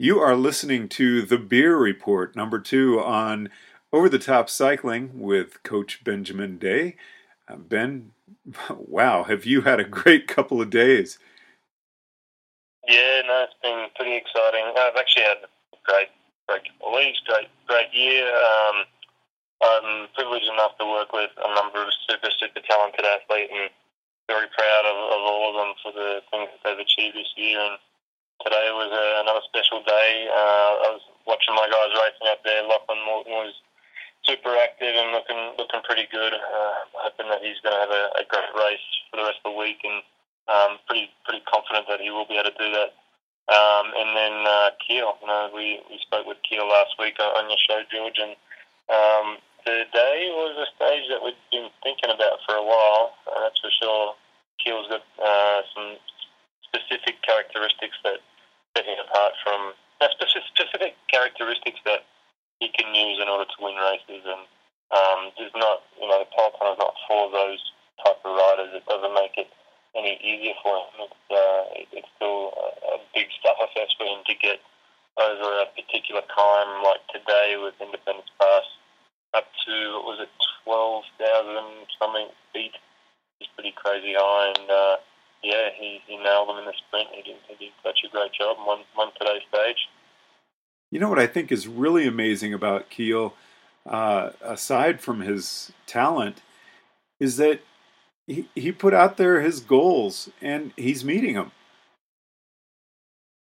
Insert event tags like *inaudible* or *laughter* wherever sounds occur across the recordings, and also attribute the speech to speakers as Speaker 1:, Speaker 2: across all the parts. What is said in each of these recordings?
Speaker 1: You are listening to the Beer Report, number two on Over the Top Cycling with Coach Benjamin Day. Uh, ben, *laughs* wow, have you had a great couple of days?
Speaker 2: Yeah, no, it's been pretty exciting. I've actually had a great, great couple of weeks, great, great year. Um, I'm privileged enough to work with a number of super, super talented athletes and very proud of, of all of them for the things that they've achieved this year. And today was a, another special day. Uh, I was watching my guys racing out there. Lachlan Morton was super active and looking looking pretty good. Uh, hoping that he's going to have a, a great race for the rest of the week, and um, pretty pretty confident that he will be able to do that. Um, and then uh, Kiel, you know, we, we spoke with Kiel last week on your show, George, and um, today was a stage that we've been thinking about for a while. Uh, that's for sure. Kiel's got uh, some specific characteristics that set him apart from uh, specific characteristics that he can use in order to win races. And um, there's not, you know, the peloton is not for those type of riders. It doesn't make it any easier for him. It's, uh, it's still a, big stuff fest for him to get over a particular climb like today with Independence Pass up to what was it, twelve thousand something feet. It's pretty crazy high, and uh, yeah, he, he nailed them in the sprint. He did, he did such a great job and won, won today's stage.
Speaker 1: You know what I think is really amazing about Kiel, uh, aside from his talent, is that he, he put out there his goals and he's meeting them.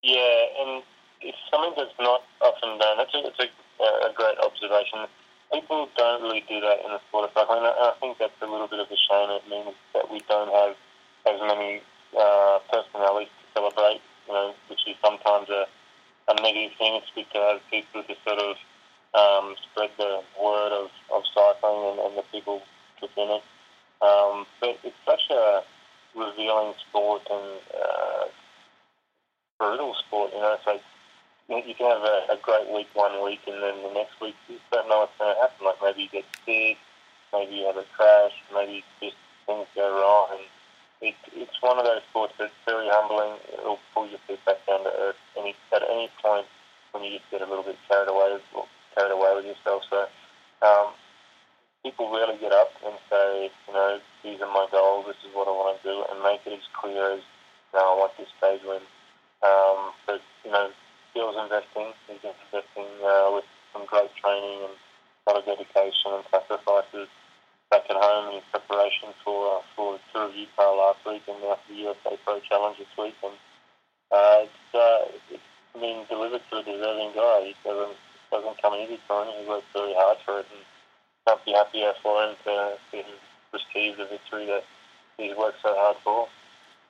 Speaker 2: Yeah, and it's something that's not often done. That's a, it's a, a great observation. People don't really do that in the sport of cycling, and I think that's a little bit of a shame. It means that we don't have as many uh, personalities to celebrate, you know, which is sometimes a, a negative thing. It's good to have people to sort of um, spread the word of, of cycling and, and the people within it. Um, but it's such a revealing sport and uh, brutal sport, you know. Like you can have a, a great week one week, and then the next week you don't know what's going to happen. Like maybe you get sick, maybe you have a crash, maybe just things go wrong, and it, it's one of those sports that's very humbling. It'll pull your feet back down to earth any, at any point when you get a little bit carried away, carried away with yourself. So um, people really get up and say, you know, these are my goals. This is what I want to do, and make it as clear as, you I want this stage win. Um, but you know, Bill's investing. He's investing uh, with some great training and a lot of dedication and sacrifices back at home in preparation for uh, for Tour of Utah last week and now the USA Pro Challenge this week. And uh, it's, uh, it's being delivered to a deserving guy. It doesn't doesn't come easy for him. He works really hard for it, and can't be happier for him to, to receive the victory that he's worked so hard for.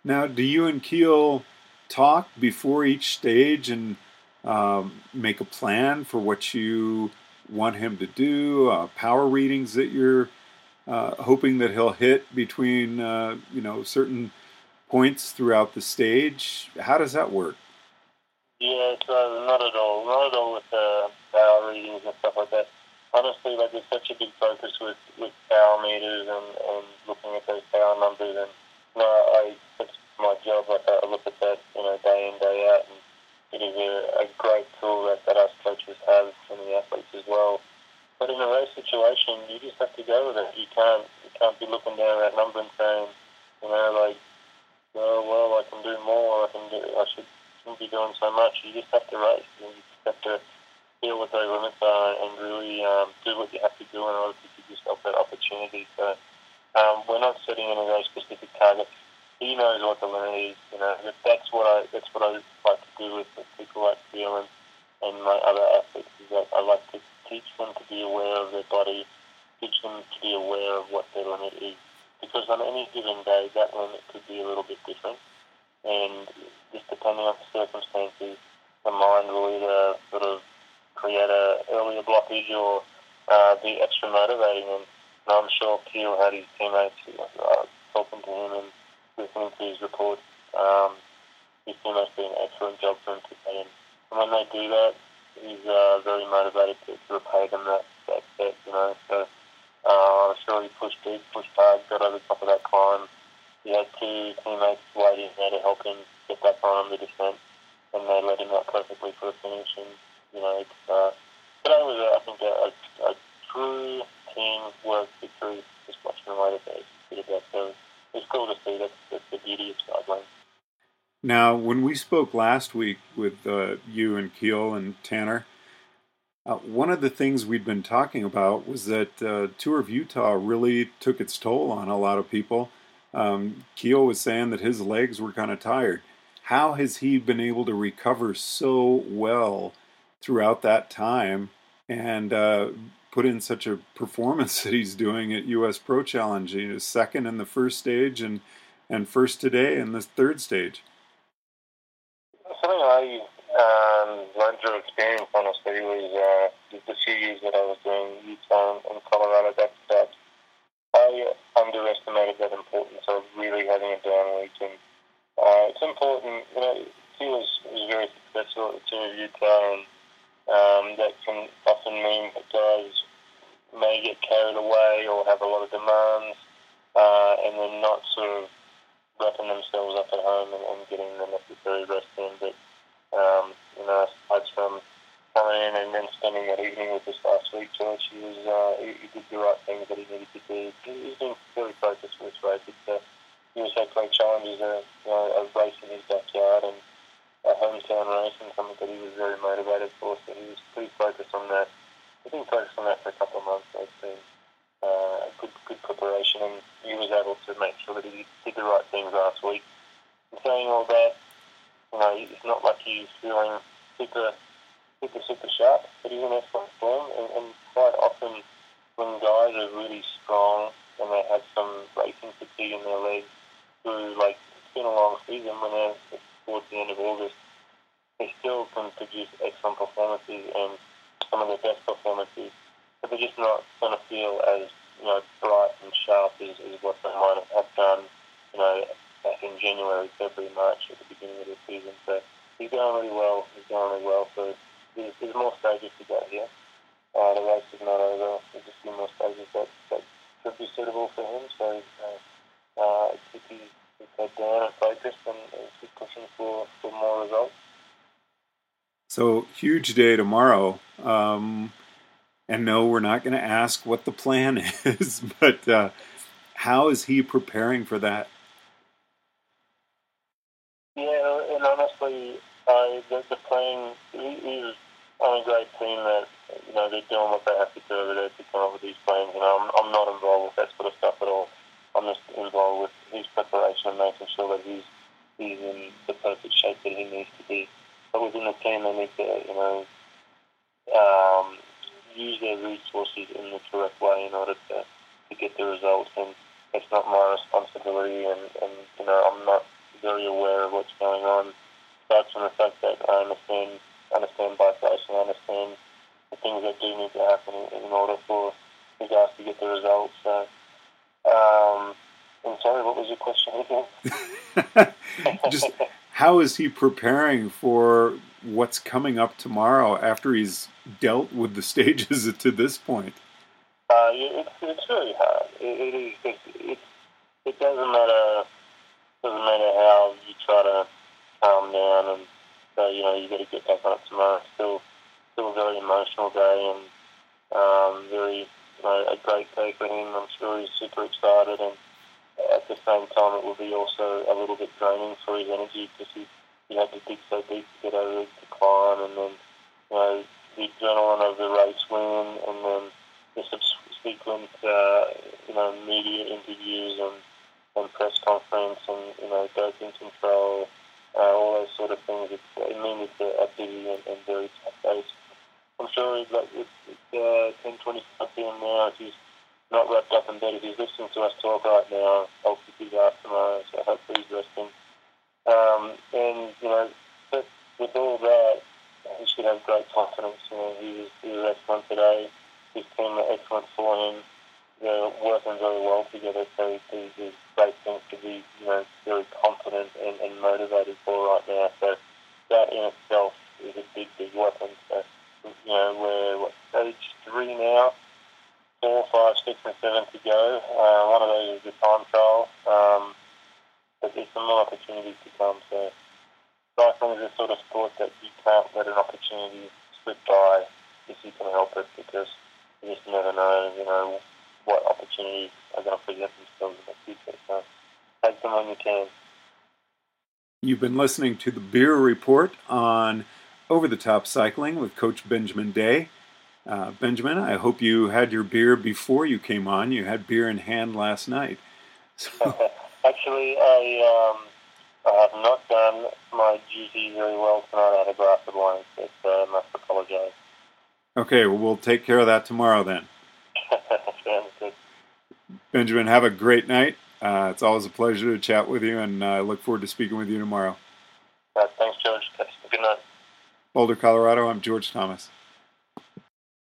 Speaker 1: Now, do you and Kiel talk before each stage and um, make a plan for what you want him to do? Uh, power readings that you're uh, hoping that he'll hit between uh, you know certain points throughout the stage. How does that work?
Speaker 2: Yeah, so not at all, not at all with uh, power readings and stuff like that. Honestly, like there's such a big focus with, with power meters and, and looking at those power numbers, and you know, I that's my job. Like I look at that, you know, day in day out, and it is a, a great tool that, that us coaches have and the athletes as well. But in a race situation, you just have to go with it. You can't you can't be looking down at that number and saying, you know, like, oh well, I can do more. I can do. I should shouldn't be doing so much. You just have to race. You just have to feel what those limits are and really um, do what you have to do in order to give yourself that opportunity. So um, we're not setting any very specific targets. He knows what the limit is. You know, that's what I that's what I like to do with, with people like Phil and, and my other athletes. Is that I like to teach them to be aware of their body, teach them to be aware of what their limit is. Because on any given day, that limit could be a little bit different. And just depending on the circumstances, the mind will either sort of create a earlier blockage or uh, be extra motivating. And, I'm sure Kiel had his teammates uh, talking to him and listening to his report Um, his teammates did an excellent job for him today. And, and when they do that, he's uh, very motivated to, to repay them that, that debt, you know. So uh, sure he pushed deep, pushed hard, got over the top of that climb. He had two teammates waiting there to help him get back on the descent. and they let him out perfectly for a finish. And you know, it's, uh, today was, uh, I think, a, a, a true team work victory. Just watching the motorcade, bit of So it's cool to see. That's, that's the beauty of cycling.
Speaker 1: Now, when we spoke last week with uh, you and Kiel and Tanner, uh, one of the things we'd been talking about was that uh, Tour of Utah really took its toll on a lot of people. Um, Kiel was saying that his legs were kind of tired. How has he been able to recover so well throughout that time and uh, put in such a performance *laughs* that he's doing at U.S. Pro Challenge? He was second in the first stage and and first today in the third stage.
Speaker 2: Something I um, learned through experience, honestly, was uh, the years that I was doing Utah and Colorado. That, that I underestimated that importance of really having a down week. And uh, it's important, you know, he was, was very successful at the Tour of Utah, and um, that can often mean that guys may get carried away or have a lot of demands, uh, and then not sort of wrapping themselves up at home and, and getting the necessary rest in. But um, you know, aside from coming in and then spending that evening with us last week, George, he was uh, he, he did the right things that he needed to do. He's been very focused this race. It's, uh, he was had great challenges, a, you know, a race in his backyard and a hometown race, and something that he was very motivated for. So he was pretty focused on that. He's been focused on that for a couple of months. So it's been uh, good, good preparation, and he was able to make sure that he did the right things last week. And saying all that, you know, it's not like he's feeling super, super, super sharp, but he's in excellent form. And, and quite often, when guys are really strong and they have some racing fatigue in their legs through, like, it's been a long season when they're towards the end of August, they still can produce excellent performances and some of their best performances, but they're just not going to feel as, you know, bright and sharp as, as what they might have done, you know, back in January, February, March at beginning of the season. So he's going really well. He's going really well. So there's, there's more stages to go here. Uh, the race is not over. There's a few more stages that, that could be suitable for him. So uh, uh, keep his, his head down and focused and, keep pushing for, for more results.
Speaker 1: So huge day tomorrow. Um, and no, we're not going to ask what the plan *laughs* is, but uh, how is he preparing for that?
Speaker 2: Yeah, honestly, uh, the, the playing is on a great team that you know they're doing what they have to do to come up with these plans. You know, I'm, I'm not involved with that sort of stuff at all. I'm just involved with his preparation and making sure that he's he's in the perfect shape that he needs to be. But within the team, they need to you know um, use their resources in the correct way in order to to get the results. And it's not my responsibility, and and you know I'm not very aware of what's going on. Aside from the fact that I understand understand bike racing, I understand the things that do need to happen in, in order for the guys to get the results. So, um, I'm sorry, what was your question
Speaker 1: again? *laughs* Just how is he preparing for what's coming up tomorrow after he's dealt with the stages *laughs* to this point?
Speaker 2: Uh, it's, it's really hard. It, it is. It, it, it doesn't matter doesn't matter how you try to calm down and say, you know, you got to get back on it tomorrow. Still, still a very emotional day and um, very, you know, a great day for him. I'm sure he's super excited and at the same time it will be also a little bit draining for his energy because he, he had to dig so deep to get over the decline and then, you know, the adrenaline of the race win and then the subsequent, uh, you know, media interviews and and press conference and you know doping control, all those sort of things. It's, it means it's a, a busy and, and very tough days. I'm sure he's like it's, it's uh, 10, 20 p.m. now. If he's not wrapped up in bed, if he's listening to us talk right now, I'll keep his ass tomorrow. So hopefully he's resting. Um, and you know, but with all that, he should have great confidence. You know, he was he was excellent today. His team were excellent for him they're working very well together. So there's, there's great things to be, you know, very confident and, and motivated for right now. So that in itself is a big, big weapon. So, you know, we're what, stage three now, four, five, six, and seven to go. Uh, one of those is the time trial. Um, but there's some more opportunities to come. So cycling is a sort of sport that you can't let an opportunity slip by if you can help it because you just never know, you know, what opportunities are going to present themselves in the future. So take them when you can.
Speaker 1: You've been listening to the Beer Report on Over the Top Cycling with Coach Benjamin Day. Uh, Benjamin, I hope you had your beer before you came on. You had beer in hand last night. *laughs*
Speaker 2: So. *laughs* Actually, I um, I have not done my duty very well tonight. I had a glass of wine, but uh, I must apologize.
Speaker 1: Okay, well, we'll take care of that tomorrow then. *laughs* Benjamin, have a great night. Uh, it's always a pleasure to chat with you, and I uh, look forward to speaking with you tomorrow.
Speaker 2: Right, thanks, George. Good night.
Speaker 1: Boulder, Colorado, I'm George Thomas.